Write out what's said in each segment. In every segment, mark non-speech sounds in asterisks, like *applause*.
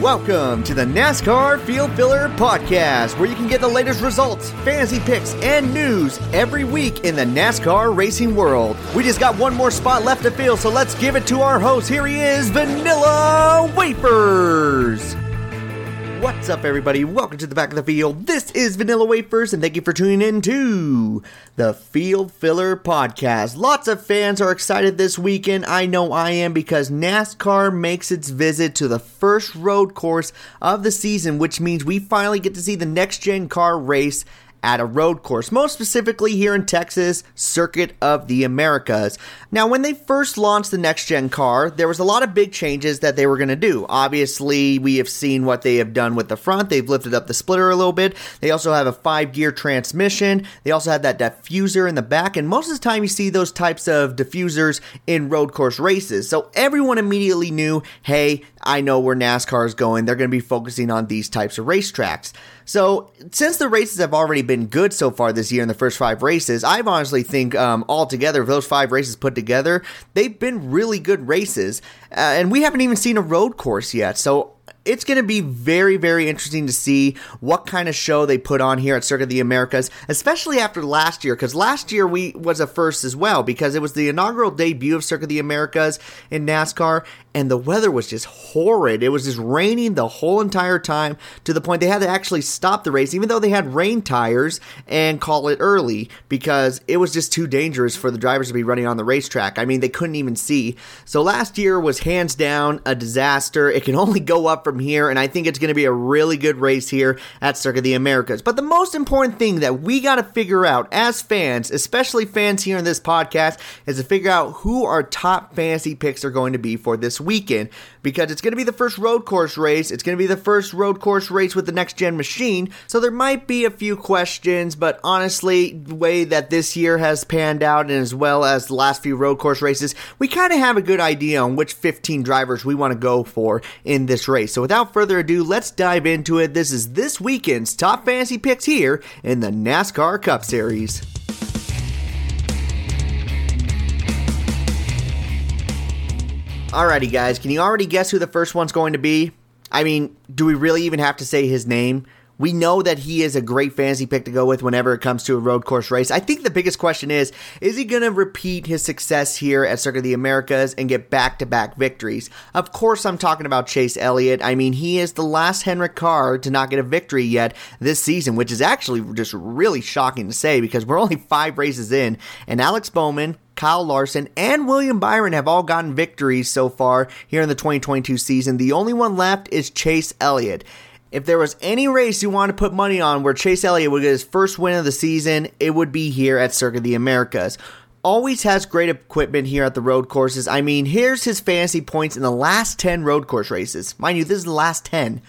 Welcome to the NASCAR Field Filler Podcast, where you can get the latest results, fantasy picks, and news every week in the NASCAR racing world. We just got one more spot left to fill, so let's give it to our host. Here he is, Vanilla Wafers. What's up, everybody? Welcome to the back of the field. This is Vanilla Wafers, and thank you for tuning in to the Field Filler Podcast. Lots of fans are excited this weekend. I know I am because NASCAR makes its visit to the first road course of the season, which means we finally get to see the next gen car race at a road course, most specifically here in Texas, Circuit of the Americas. Now, when they first launched the next gen car, there was a lot of big changes that they were going to do. Obviously, we have seen what they have done with the front. They've lifted up the splitter a little bit. They also have a five gear transmission. They also have that diffuser in the back. And most of the time, you see those types of diffusers in road course races. So everyone immediately knew hey, I know where NASCAR is going. They're going to be focusing on these types of racetracks. So, since the races have already been good so far this year in the first five races, I honestly think um, altogether, those five races put together, they've been really good races. Uh, and we haven't even seen a road course yet. So, it's going to be very, very interesting to see what kind of show they put on here at Circuit of the Americas, especially after last year, because last year we was a first as well, because it was the inaugural debut of Circuit of the Americas in NASCAR, and the weather was just horrid. It was just raining the whole entire time to the point they had to actually stop the race, even though they had rain tires, and call it early because it was just too dangerous for the drivers to be running on the racetrack. I mean, they couldn't even see. So last year was hands down a disaster. It can only go up from here, and I think it's going to be a really good race here at Circuit of the Americas. But the most important thing that we got to figure out as fans, especially fans here in this podcast, is to figure out who our top fantasy picks are going to be for this weekend because it's going to be the first road course race. It's going to be the first road course race with the next gen machine. So there might be a few questions, but honestly, the way that this year has panned out and as well as the last few road course races, we kind of have a good idea on which 15 drivers we want to go for in this race. So without further ado, let's dive into it. This is this weekend's top fantasy picks here in the NASCAR Cup Series. Alrighty, guys, can you already guess who the first one's going to be? I mean, do we really even have to say his name? We know that he is a great fantasy pick to go with whenever it comes to a road course race. I think the biggest question is is he going to repeat his success here at Circuit of the Americas and get back to back victories? Of course, I'm talking about Chase Elliott. I mean, he is the last Hendrick car to not get a victory yet this season, which is actually just really shocking to say because we're only five races in, and Alex Bowman, Kyle Larson, and William Byron have all gotten victories so far here in the 2022 season. The only one left is Chase Elliott. If there was any race you want to put money on where Chase Elliott would get his first win of the season, it would be here at Circuit of the Americas. Always has great equipment here at the road courses. I mean, here's his fantasy points in the last 10 road course races. Mind you, this is the last 10.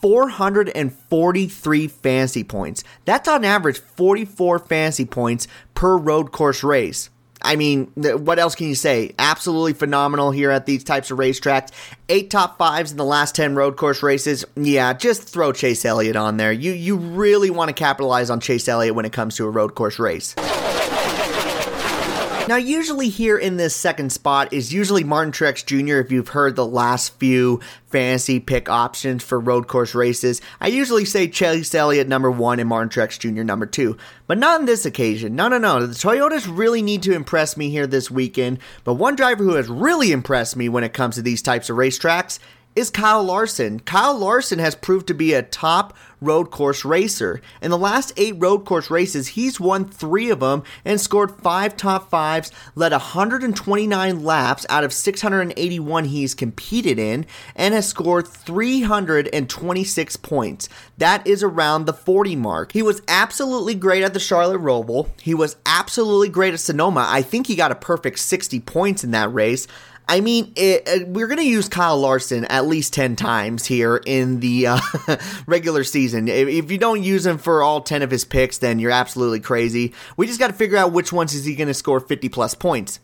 443 fantasy points. That's on average 44 fantasy points per road course race. I mean, what else can you say? Absolutely phenomenal here at these types of racetracks. Eight top fives in the last 10 road course races. Yeah, just throw Chase Elliott on there. You, you really want to capitalize on Chase Elliott when it comes to a road course race. Now, usually here in this second spot is usually Martin Truex Jr. If you've heard the last few fantasy pick options for road course races, I usually say Chase Elliott number one and Martin Truex Jr. number two. But not on this occasion. No, no, no. The Toyotas really need to impress me here this weekend. But one driver who has really impressed me when it comes to these types of racetracks is Kyle Larson. Kyle Larson has proved to be a top road course racer. In the last eight road course races, he's won three of them and scored five top fives, led 129 laps out of 681 he's competed in, and has scored 326 points. That is around the 40 mark. He was absolutely great at the Charlotte Roval. He was absolutely great at Sonoma. I think he got a perfect 60 points in that race. I mean, it, uh, we're going to use Kyle Larson at least 10 times here in the uh, *laughs* regular season. If, if, you don't use him for all 10 of his picks, then you're absolutely crazy. We just got to figure out which ones is he going to score 50 plus points.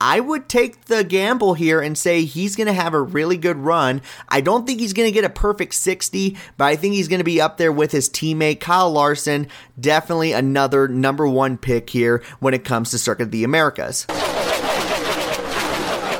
I would take the gamble here and say he's going to have a really good run. I don't think he's going to get a perfect 60, but I think he's going to be up there with his teammate Kyle Larson. Definitely another number one pick here when it comes to Circuit of the Americas.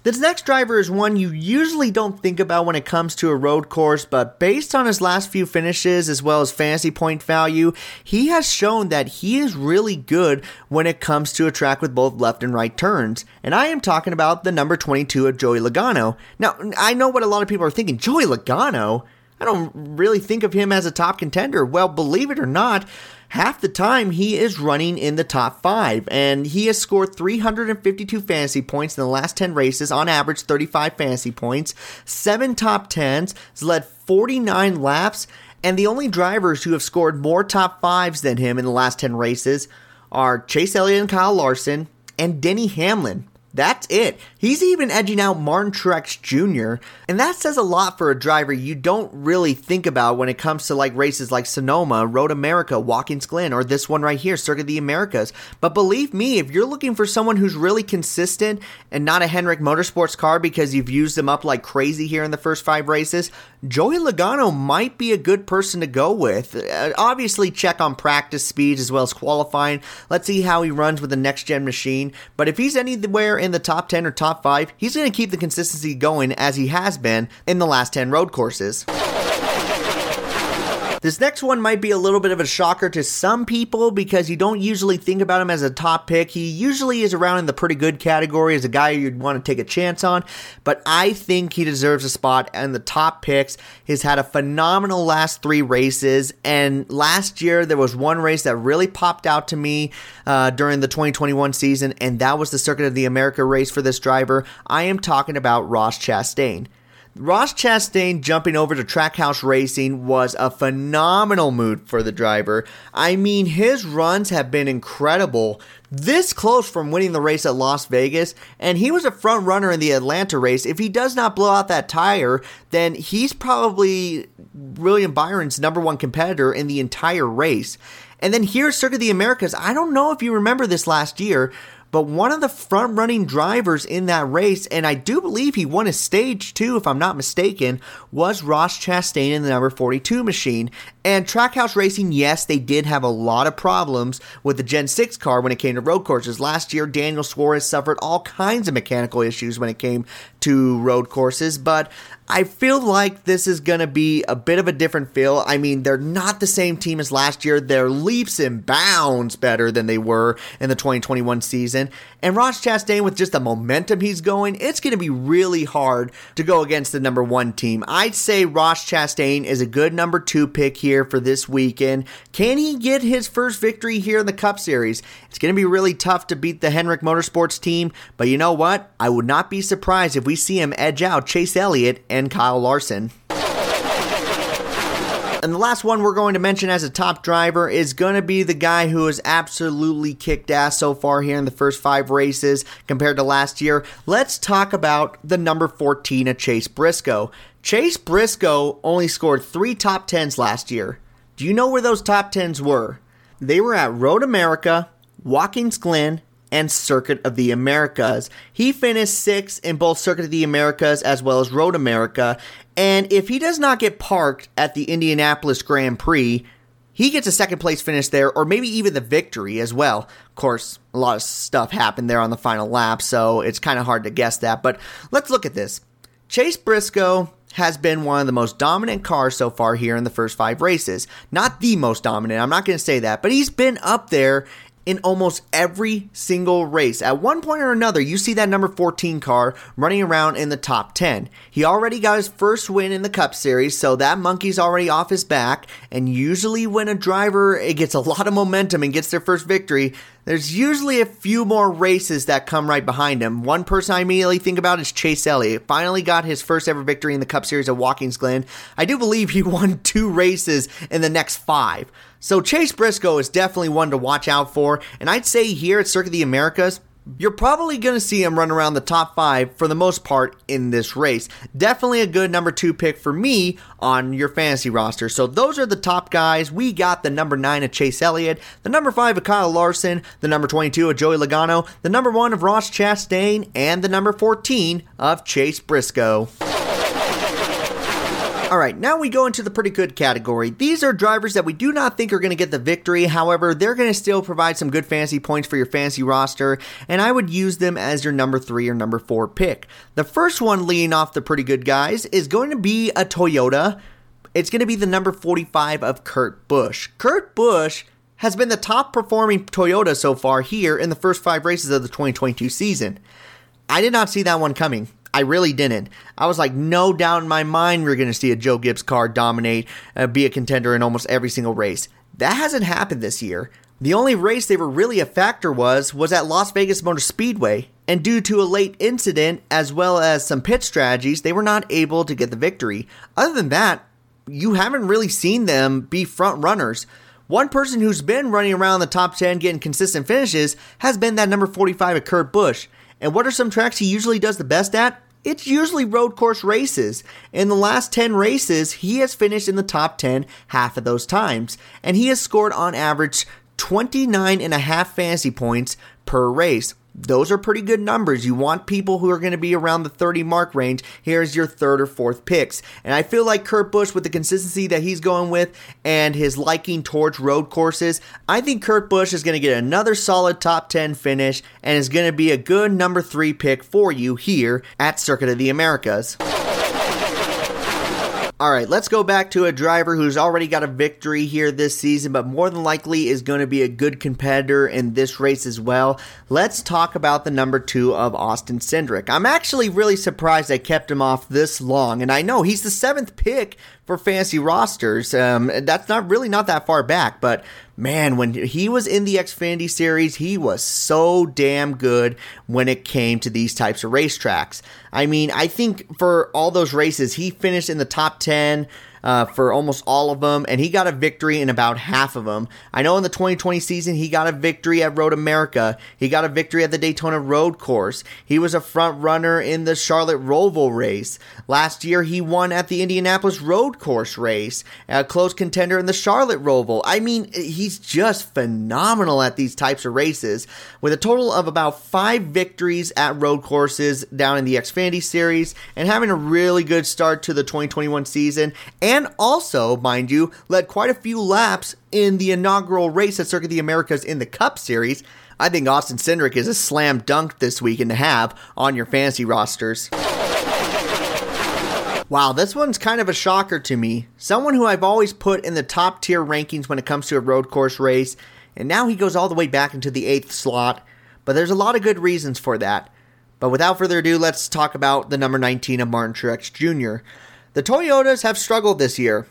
This next driver is one you usually don't think about when it comes to a road course, but based on his last few finishes as well as fantasy point value, he has shown that he is really good when it comes to a track with both left and right turns. And I am talking about the number 22 of Joey Logano. Now, I know what a lot of people are thinking Joey Logano? I don't really think of him as a top contender. Well, believe it or not, half the time he is running in the top five, and he has scored 352 fantasy points in the last 10 races, on average 35 fantasy points, seven top tens, has led 49 laps, and the only drivers who have scored more top fives than him in the last 10 races are Chase Elliott and Kyle Larson and Denny Hamlin. That's it. He's even edging out Martin Truex Jr., and that says a lot for a driver you don't really think about when it comes to like races like Sonoma, Road America, Watkins Glen, or this one right here, Circuit of the Americas. But believe me, if you're looking for someone who's really consistent and not a Hendrick Motorsports car because you've used them up like crazy here in the first five races, Joey Logano might be a good person to go with. Uh, obviously, check on practice speeds as well as qualifying. Let's see how he runs with the next gen machine. But if he's anywhere in the top 10 or top 5, he's going to keep the consistency going as he has been in the last 10 road courses. This next one might be a little bit of a shocker to some people because you don't usually think about him as a top pick. He usually is around in the pretty good category as a guy you'd want to take a chance on, but I think he deserves a spot in the top picks. He's had a phenomenal last three races, and last year there was one race that really popped out to me uh, during the 2021 season, and that was the Circuit of the America race for this driver. I am talking about Ross Chastain. Ross Chastain jumping over to Trackhouse Racing was a phenomenal move for the driver. I mean, his runs have been incredible. This close from winning the race at Las Vegas, and he was a front runner in the Atlanta race. If he does not blow out that tire, then he's probably William Byron's number one competitor in the entire race. And then here's Circuit of the Americas. I don't know if you remember this last year, but one of the front running drivers in that race, and I do believe he won a stage too, if I'm not mistaken, was Ross Chastain in the number 42 machine. And Trackhouse Racing, yes, they did have a lot of problems with the Gen 6 car when it came to road courses. Last year, Daniel Suarez suffered all kinds of mechanical issues when it came to road courses, but I feel like this is going to be a bit of a different feel. I mean, they're not the same team as last year. They're leaps and bounds better than they were in the 2021 season. And Ross Chastain, with just the momentum he's going, it's going to be really hard to go against the number one team. I'd say Ross Chastain is a good number two pick here for this weekend. Can he get his first victory here in the Cup Series? It's going to be really tough to beat the Hendrick Motorsports team, but you know what? I would not be surprised if we see him edge out Chase Elliott and Kyle Larson. And the last one we're going to mention as a top driver is going to be the guy who has absolutely kicked ass so far here in the first five races compared to last year. Let's talk about the number 14 of Chase Briscoe. Chase Briscoe only scored three top tens last year. Do you know where those top tens were? They were at Road America, Watkins Glen, and Circuit of the Americas. He finished sixth in both Circuit of the Americas as well as Road America. And if he does not get parked at the Indianapolis Grand Prix, he gets a second place finish there, or maybe even the victory as well. Of course, a lot of stuff happened there on the final lap, so it's kind of hard to guess that. But let's look at this. Chase Briscoe has been one of the most dominant cars so far here in the first five races. Not the most dominant, I'm not going to say that, but he's been up there in almost every single race. At one point or another, you see that number 14 car running around in the top 10. He already got his first win in the Cup Series, so that monkey's already off his back. And usually, when a driver it gets a lot of momentum and gets their first victory, there's usually a few more races that come right behind him. One person I immediately think about is Chase Elliott. Finally got his first ever victory in the Cup Series at Watkins Glen. I do believe he *laughs* won two races in the next five. So Chase Briscoe is definitely one to watch out for, and I'd say here at Circuit of the Americas, you're probably going to see him run around the top five for the most part in this race. Definitely a good number two pick for me on your fantasy roster. So those are the top guys. We got the number nine of Chase Elliott, the number five of Kyle Larson, the number 22 of Joey Logano, the number one of Ross Chastain, and the number 14 of Chase Briscoe. All right, now we go into the pretty good category. These are drivers that we do not think are going to get the victory. However, they're going to still provide some good fantasy points for your fantasy roster, and I would use them as your number three or number four pick. The first one leading off the pretty good guys is going to be a Toyota. It's going to be the number 45 of Kurt Busch. Kurt Busch has been the top performing Toyota so far here in the first five races of the 2022 season. I did not see that one coming. I really didn't. I was like, no doubt in my mind we're going to see a Joe Gibbs car dominate, uh, be a contender in almost every single race. That hasn't happened this year. The only race they were really a factor was was at Las Vegas Motor Speedway, and due to a late incident as well as some pit strategies, they were not able to get the victory. Other than that, you haven't really seen them be front runners. One person who's been running around the top 10 getting consistent finishes has been that number 45 of Kurt Busch. And what are some tracks he usually does the best at? It's usually road course races. In the last 10 races, he has finished in the top 10 half of those times, and he has scored on average 29 and a half fantasy points per race. Those are pretty good numbers. You want people who are going to be around the 30 mark range. Here's your third or fourth picks. And I feel like Kurt Busch, with the consistency that he's going with and his liking towards road courses, I think Kurt Busch is going to get another solid top 10 finish and is going to be a good number three pick for you here at Circuit of the Americas. All right, let's go back to a driver who's already got a victory here this season, but more than likely is going to be a good competitor in this race as well. Let's talk about the number two of Austin Cindric. I'm actually really surprised I kept him off this long, and I know he's the seventh pick for fantasy rosters. Um, that's not really not that far back, but man, when he was in the Xfinity series, he was so damn good when it came to these types of racetracks. I mean, I think for all those races, he finished in the top 10 uh, for almost all of them, and he got a victory in about half of them. I know in the 2020 season, he got a victory at Road America. He got a victory at the Daytona Road Course. He was a front runner in the Charlotte Roval race. Last year, he won at the Indianapolis Road Course race, a close contender in the Charlotte Roval. I mean, he's just phenomenal at these types of races, with a total of about five victories at road courses down in the Xfinity Series, and having a really good start to the 2021 season. And and also, mind you, led quite a few laps in the inaugural race at Circuit of the Americas in the Cup Series. I think Austin Cindric is a slam dunk this weekend to have on your fantasy rosters. Wow, this one's kind of a shocker to me. Someone who I've always put in the top tier rankings when it comes to a road course race, and now he goes all the way back into the eighth slot. But there's a lot of good reasons for that. But without further ado, let's talk about the number 19 of Martin Truex Jr. The Toyotas have struggled this year.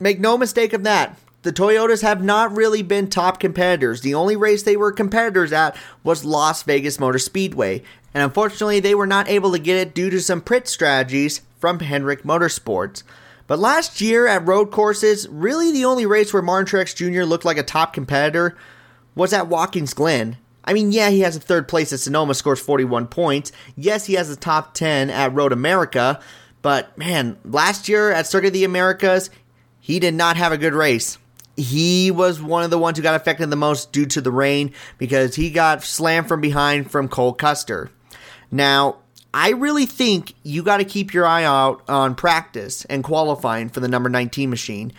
Make no mistake of that. The Toyotas have not really been top competitors. The only race they were competitors at was Las Vegas Motor Speedway, and unfortunately, they were not able to get it due to some pit strategies from Hendrick Motorsports. But last year at road courses, really the only race where Martin Truex Jr. looked like a top competitor was at Watkins Glen. I mean, yeah, he has a third place at Sonoma, scores 41 points. Yes, he has a top 10 at Road America. But man, last year at Circuit of the Americas, he did not have a good race. He was one of the ones who got affected the most due to the rain because he got slammed from behind from Cole Custer. Now, I really think you got to keep your eye out on practice and qualifying for the number 19 machine.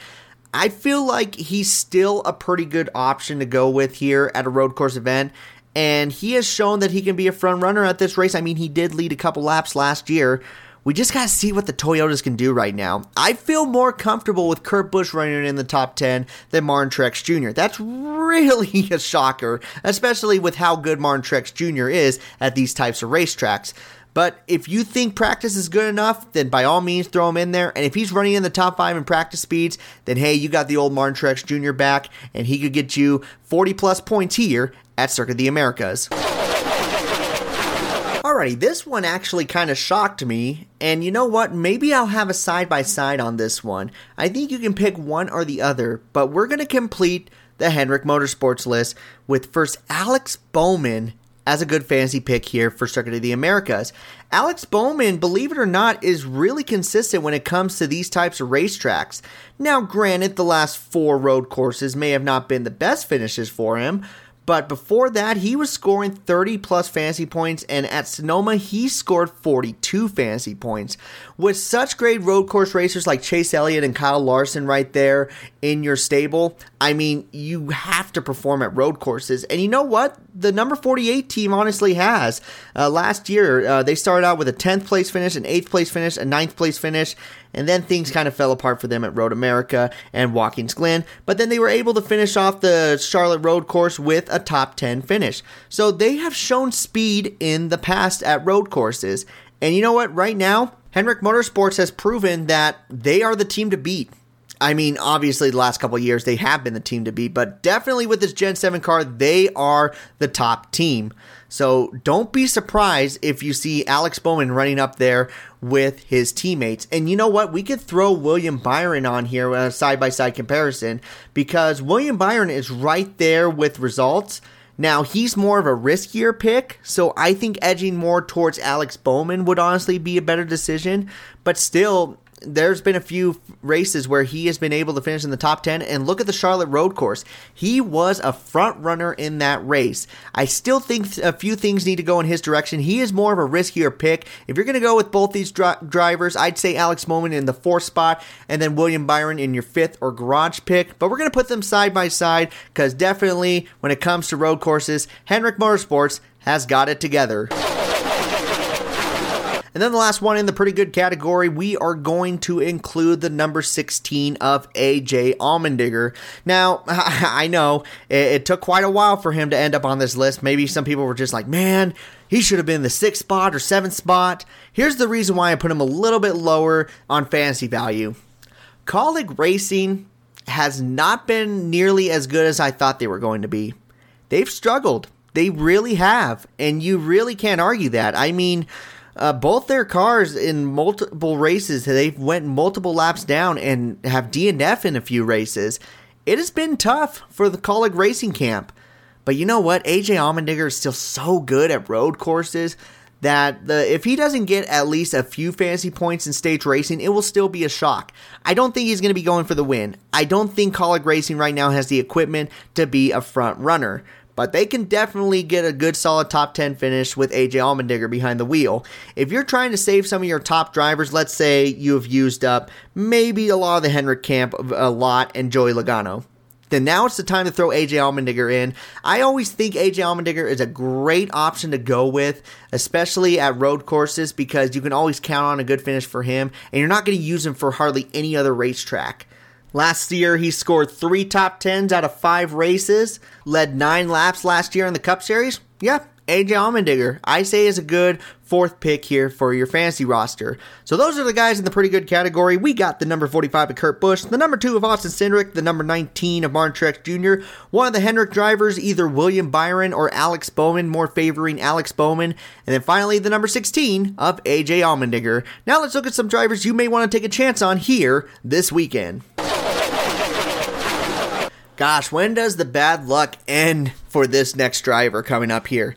I feel like he's still a pretty good option to go with here at a road course event. And he has shown that he can be a front runner at this race. I mean, he did lead a couple laps last year, we just got to see what the Toyotas can do right now. I feel more comfortable with Kurt Busch running in the top 10 than Martin Truex Jr. That's really *laughs* a shocker, especially with how good Martin Truex Jr. is at these types of racetracks. But if you think practice is good enough, then by all means throw him in there. And if he's running in the top five in practice speeds, then hey, you got the old Martin Truex Jr. back, and he could get you 40 plus points here at Circuit of the Americas. Alrighty, this one actually kind of shocked me, and you know what? Maybe I'll have a side by side on this one. I think you can pick one or the other, but we're going to complete the Hendrick Motorsports list with first Alex Bowman as a good fantasy pick here for Circuit of the Americas. Alex Bowman, believe it or not, is really consistent when it comes to these types of racetracks. Now, granted, the last four road courses may have not been the best finishes for him, But before that, he was scoring 30 plus fantasy points, and at Sonoma, he scored 42 fantasy points. With such great road course racers like Chase Elliott and Kyle Larson right there in your stable, I mean, you have to perform at road courses. And you know what? The number 48 team honestly has. Uh, last year, uh, they started out with a 10th place finish, an 8th place finish, a 9th place finish, and then things kind of fell apart for them at Road America and Watkins Glen. But then they were able to finish off the Charlotte Road Course with a top 10 finish. So they have shown speed in the past at road courses. And you know what? Right now, Hendrick Motorsports has proven that they are the team to beat. I mean, obviously, the last couple years they have been the team to beat, but definitely with this Gen 7 car, they are the top team. So don't be surprised if you see Alex Bowman running up there with his teammates. And you know what? We could throw William Byron on here a side by side comparison because William Byron is right there with results. Now, he's more of a riskier pick, so I think edging more towards Alex Bowman would honestly be a better decision. But still, there's been a few races where he has been able to finish in the top 10 and look at the Charlotte road course. He was a front runner in that race. I still think a few things need to go in his direction. He is more of a riskier pick. If you're going to go with both these dri- drivers I'd say Alex Bowman in the fourth spot and then William Byron in your fifth or garage pick but we're going to put them side by side because definitely when it comes to road courses Hendrick Motorsports has got it together. And then the last one in the pretty good category, we are going to include the number 16 of AJ Allmendinger. Now, *laughs* I know it, took quite a while for him to end up on this list. Maybe some people were just like, man, he should have been the sixth spot or seventh spot. Here's the reason why I put him a little bit lower on fantasy value. Kaulig Racing has not been nearly as good as I thought they were going to be. They've struggled. They really have. And you really can't argue that. I mean, uh, both their cars in multiple races, they've went multiple laps down and have DNF in a few races. It has been tough for the Kaulig Racing Camp. But you know what? AJ Allmendinger is still so good at road courses that the if he doesn't get at least a few fantasy points in stage racing, it will still be a shock. I don't think he's going to be going for the win. I don't think Kaulig Racing right now has the equipment to be a front runner but they can definitely get a good solid top 10 finish with AJ Allmendinger behind the wheel. If you're trying to save some of your top drivers, let's say you have used up maybe a lot of the Hendrick camp a lot and Joey Logano. Then now it's the time to throw AJ Allmendinger in. I always think AJ Allmendinger is a great option to go with, especially at road courses, because you can always count on a good finish for him, and you're not going to use him for hardly any other racetrack. Last year, he scored three top tens out of five races, led nine laps last year in the Cup Series. Yeah, AJ Allmendinger, I say is a good fourth pick here for your fantasy roster. So those are the guys in the pretty good category. We got the number 45 of Kurt Busch, the number 2 of Austin Cindric, the number 19 of Martin Truex Jr., one of the Hendrick drivers, either William Byron or Alex Bowman, more favoring Alex Bowman, and then finally the number 16 of AJ Allmendinger. Now let's look at some drivers you may want to take a chance on here this weekend. Gosh, when does the bad luck end for this next driver coming up here?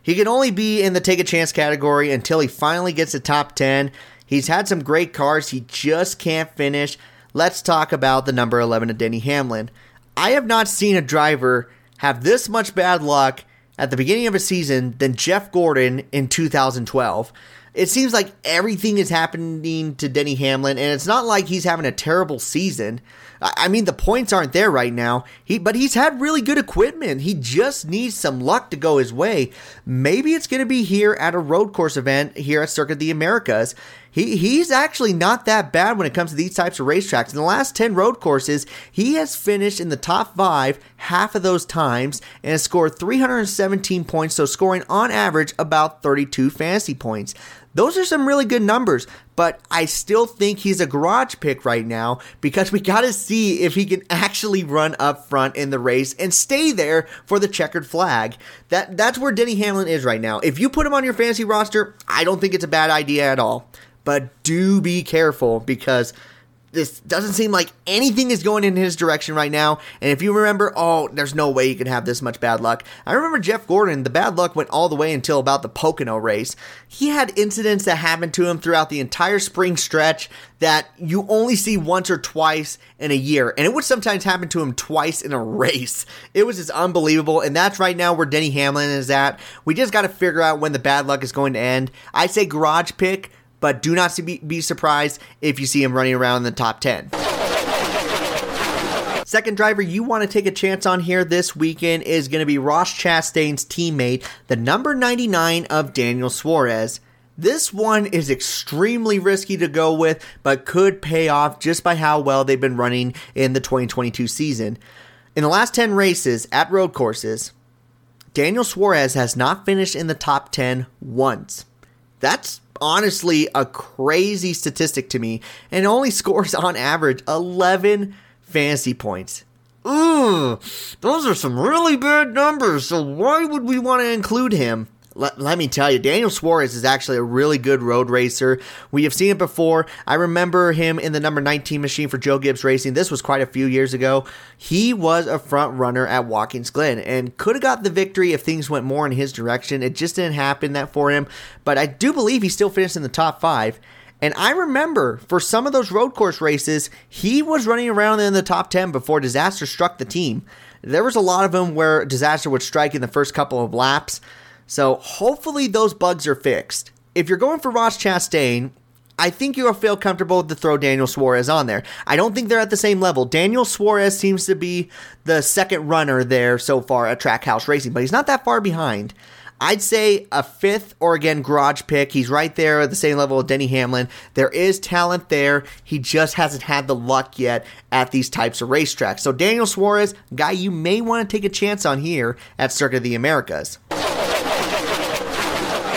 He can only be in the take a chance category until he finally gets a top 10. He's had some great cars, he just can't finish. Let's talk about the number 11 of Denny Hamlin. I have not seen a driver have this much bad luck at the beginning of a season than Jeff Gordon in 2012 it seems like everything is happening to Denny Hamlin, and it's not like he's having a terrible season. I mean, the points aren't there right now. He, but he's had really good equipment. He just needs some luck to go his way. Maybe it's going to be here at a road course event here at Circuit of the Americas. He, he's actually not that bad when it comes to these types of racetracks. In the last 10 road courses, he has finished in the top five half of those times and has scored 317 points, so scoring on average about 32 fantasy points. Those are some really good numbers, but I still think he's a garage pick right now because we got to see if he can actually run up front in the race and stay there for the checkered flag. That that's where Denny Hamlin is right now. If you put him on your fantasy roster, I don't think it's a bad idea at all. But do be careful because this doesn't seem like anything is going in his direction right now. And if you remember, oh, there's no way you could have this much bad luck. I remember Jeff Gordon, the bad luck went all the way until about the Pocono race. He had incidents that happened to him throughout the entire spring stretch that you only see once or twice in a year. And it would sometimes happen to him twice in a *laughs* race. It was just unbelievable. And that's right now where Denny Hamlin is at. We just got to figure out when the bad luck is going to end. I say garage pick but do not be surprised if you see him running around in the top 10. Second driver you want to take a chance on here this weekend is going to be Ross Chastain's teammate, the number 99 of Daniel Suarez. This one is extremely risky to go with, but could pay off just by how well they've been running in the 2022 season. In the last 10 races at road courses, Daniel Suarez has not finished in the top 10 once. That's honestly a crazy statistic to me and only *laughs* scores on average 11 fantasy points. Ooh, those are some really bad numbers. So why would we want to include him? Let, let me tell you, Daniel Suarez is actually a really good road racer. We have seen it before. I remember him in the number 19 machine for Joe Gibbs Racing. This was quite a few years ago. He was a front runner at Watkins Glen and could have got the victory if things went more in his direction. It just didn't happen that for him, but I do believe he still finished in the top five. And I remember for some of those road course races, he was running around in the top 10 before disaster struck the team. There was a lot of them where disaster would strike in the first couple of laps. So hopefully those bugs are fixed. If you're going for Ross Chastain, I think you'll feel comfortable to throw Daniel Suarez on there. I don't think they're at the same level. Daniel Suarez seems to be the second runner there so far at Trackhouse Racing, but he's not that far behind. I'd say a fifth or again garage pick. He's right there at the same level of Denny Hamlin. There is talent there. He just hasn't had the luck yet at these types of racetracks. So Daniel Suarez, guy you may want to take a chance on here at Circuit of the Americas.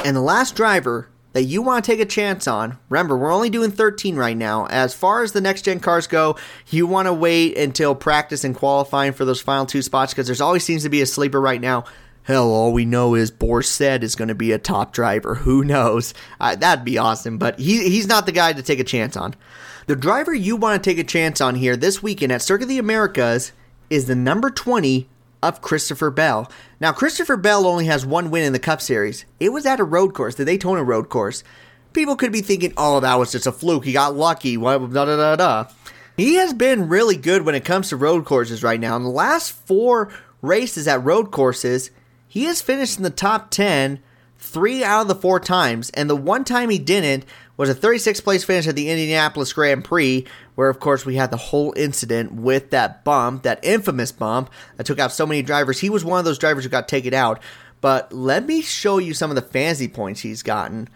And the last driver that you want to take a chance on, remember, we're only doing 13 right now. As far as the next gen cars go, you want to wait until practice and qualifying for those final two spots because there's always seems to be a sleeper right now. Hell, all we know is Bourset is going to be a top driver. Who knows? Uh, that'd be awesome, but he, he's not the guy to take a chance on. The driver you want to take a chance on here this weekend at Circuit of the Americas is the number 20 of Christopher Bell. Now, Christopher Bell only has one win in the Cup Series. It was at a road course, the Daytona road course. People could be thinking, oh, that was just a fluke. He got lucky. Da da da da. He has been really good when it comes to road courses right now. In the last four races at road courses, he has finished in the top 10 three out of the four times. And the one time he didn't was a 36th place finish at the Indianapolis Grand Prix, where of course we had the whole incident with that bump, that infamous bump that took out so many drivers. He was one of those drivers who got taken out. But let me show you some of the fantasy points he's gotten.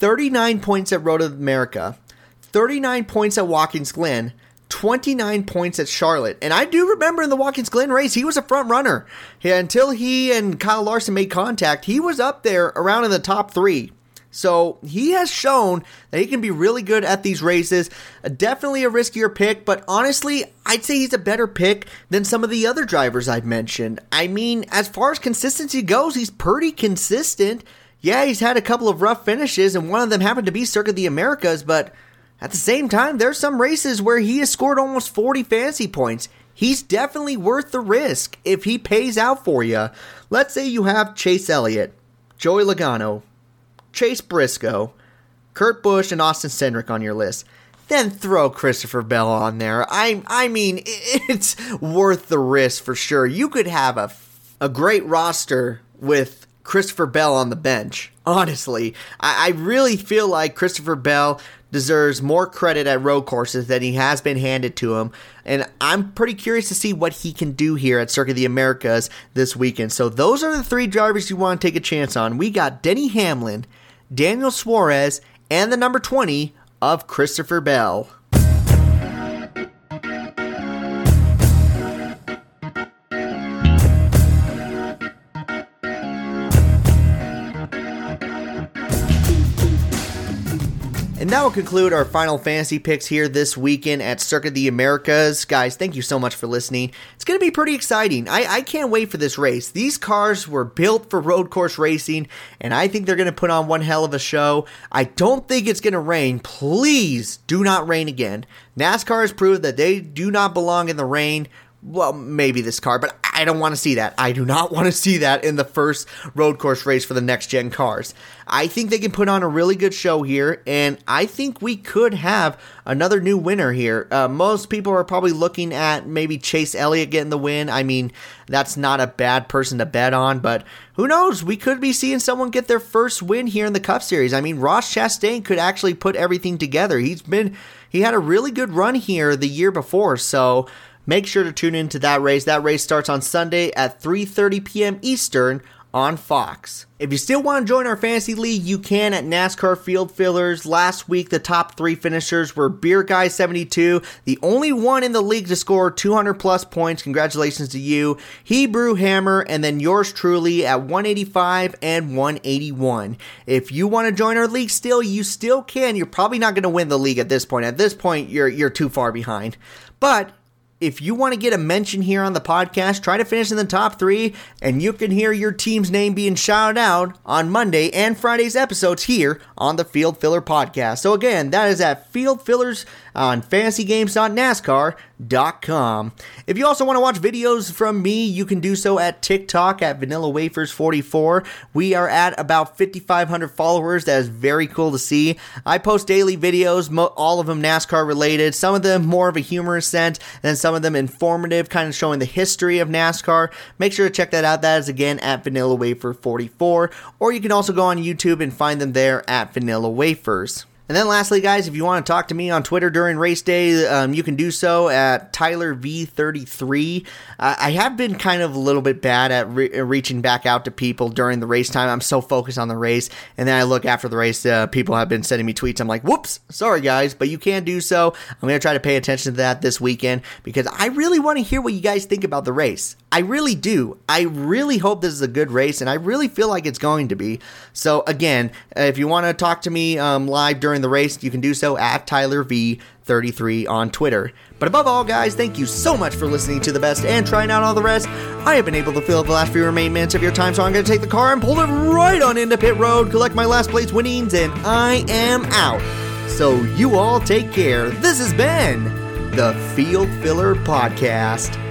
39 points at Road of America, 39 points at Watkins Glen, 29 points at Charlotte. And I do remember in the Watkins Glen race, he was a front runner. Yeah, until he and Kyle Larson made contact, he was up there around in the top three. So he has shown that he can be really good at these races. Uh, definitely a riskier pick, but honestly, I'd say he's a better pick than some of the other drivers I've mentioned. I mean, as far as consistency goes, he's pretty consistent. Yeah, he's had a couple of rough finishes, and one of them happened to be Circuit of the Americas, but at the same time, there's some races where he has scored almost 40 fantasy points. He's definitely worth the risk if he pays out for you. Let's say you have Chase Elliott, Joey Logano, Chase Briscoe, Kurt Busch, and Austin Cindric on your list. Then throw Christopher Bell on there. I I mean, *laughs* it's worth the risk for sure. You could have a a great roster with Christopher Bell on the bench. Honestly, I, I really feel like Christopher Bell deserves more credit at road courses than he has been handed to him. And I'm pretty curious to see what he can do here at Circuit of the Americas this weekend. So those are the three drivers you want to take a chance on. We got Denny Hamlin, Daniel Suarez, and the number 20 of Christopher Bell. And that will conclude our final fantasy picks here this weekend at Circuit of the Americas. Guys, thank you so much for listening. It's going to be pretty exciting. I, I can't wait for this race. These cars were built for road course racing, and I think they're going to put on one hell of a show. I don't think it's going to rain. Please do not rain again. NASCAR has proved that they do not belong in the rain well, maybe this car, but I don't want to see that. I do not *laughs* want to see that in the first road course race for the next gen cars. I think they can put on a really good show here, and I think we could have another new winner here. Uh, most people are probably looking at maybe Chase Elliott getting the win. I mean, that's not a bad person to bet on, but who knows? We could be seeing someone get their first win here in the Cup Series. I mean, Ross Chastain could actually put everything together. He's been, he had a really good run here the year before, so Make sure to tune into that race. That race starts on Sunday at 3:30 p.m. Eastern on Fox. If you still want to join our fantasy league, you can at NASCAR Field Fillers. Last week, the top three finishers were Beer Guy 72, the only one in the league to score 200 plus points. Congratulations to you. Hebrew Hammer, and then yours truly at 185 and 181. If you want to join our league still, you still can. You're probably not going to win the league at this point. At this point, you're you're too far behind. But if you want to get a mention here on the podcast, try to finish in the top three, and you can hear your team's name being shouted out on Monday and Friday's episodes here on the Field Filler Podcast. So, again, that is at Field Fillers on fantasygames.nascar.com. If you also want to watch videos from me, you can do so at TikTok at Vanilla Wafers 44. We are at about 5,500 followers. That is very cool to see. I post daily videos, all of them NASCAR related, some of them more of a humorous sense, and some of them informative, kind of showing the history of NASCAR. Make sure to check that out. That is again at Vanilla Wafer 44, or you can also go on YouTube and find them there at Vanilla Wafers. And then lastly, guys, if you want to talk to me on Twitter during race day, um, you can do so at Tyler V33. Uh, I have been kind of a little bit bad at re- reaching back out to people during the race time. I'm so focused on the race, and then I look after the race. Uh, people have been sending me tweets. I'm like, "Whoops, sorry guys," but you can do so. I'm gonna try to pay attention to that this weekend because I really want to hear what you guys think about the race. I really do. I really hope this is a good race, and I really feel like it's going to be. So again, if you want to talk to me um, live during the race, you can do so at Tyler V33 on Twitter. But above all, guys, thank you so much for listening to the best and trying out all the rest. I have been able to fill the last few remaining minutes of your time, so I'm going to take the car and pull it right on into pit road, collect my last place winnings, and I am out. So you all take care. This has been the Field Filler Podcast.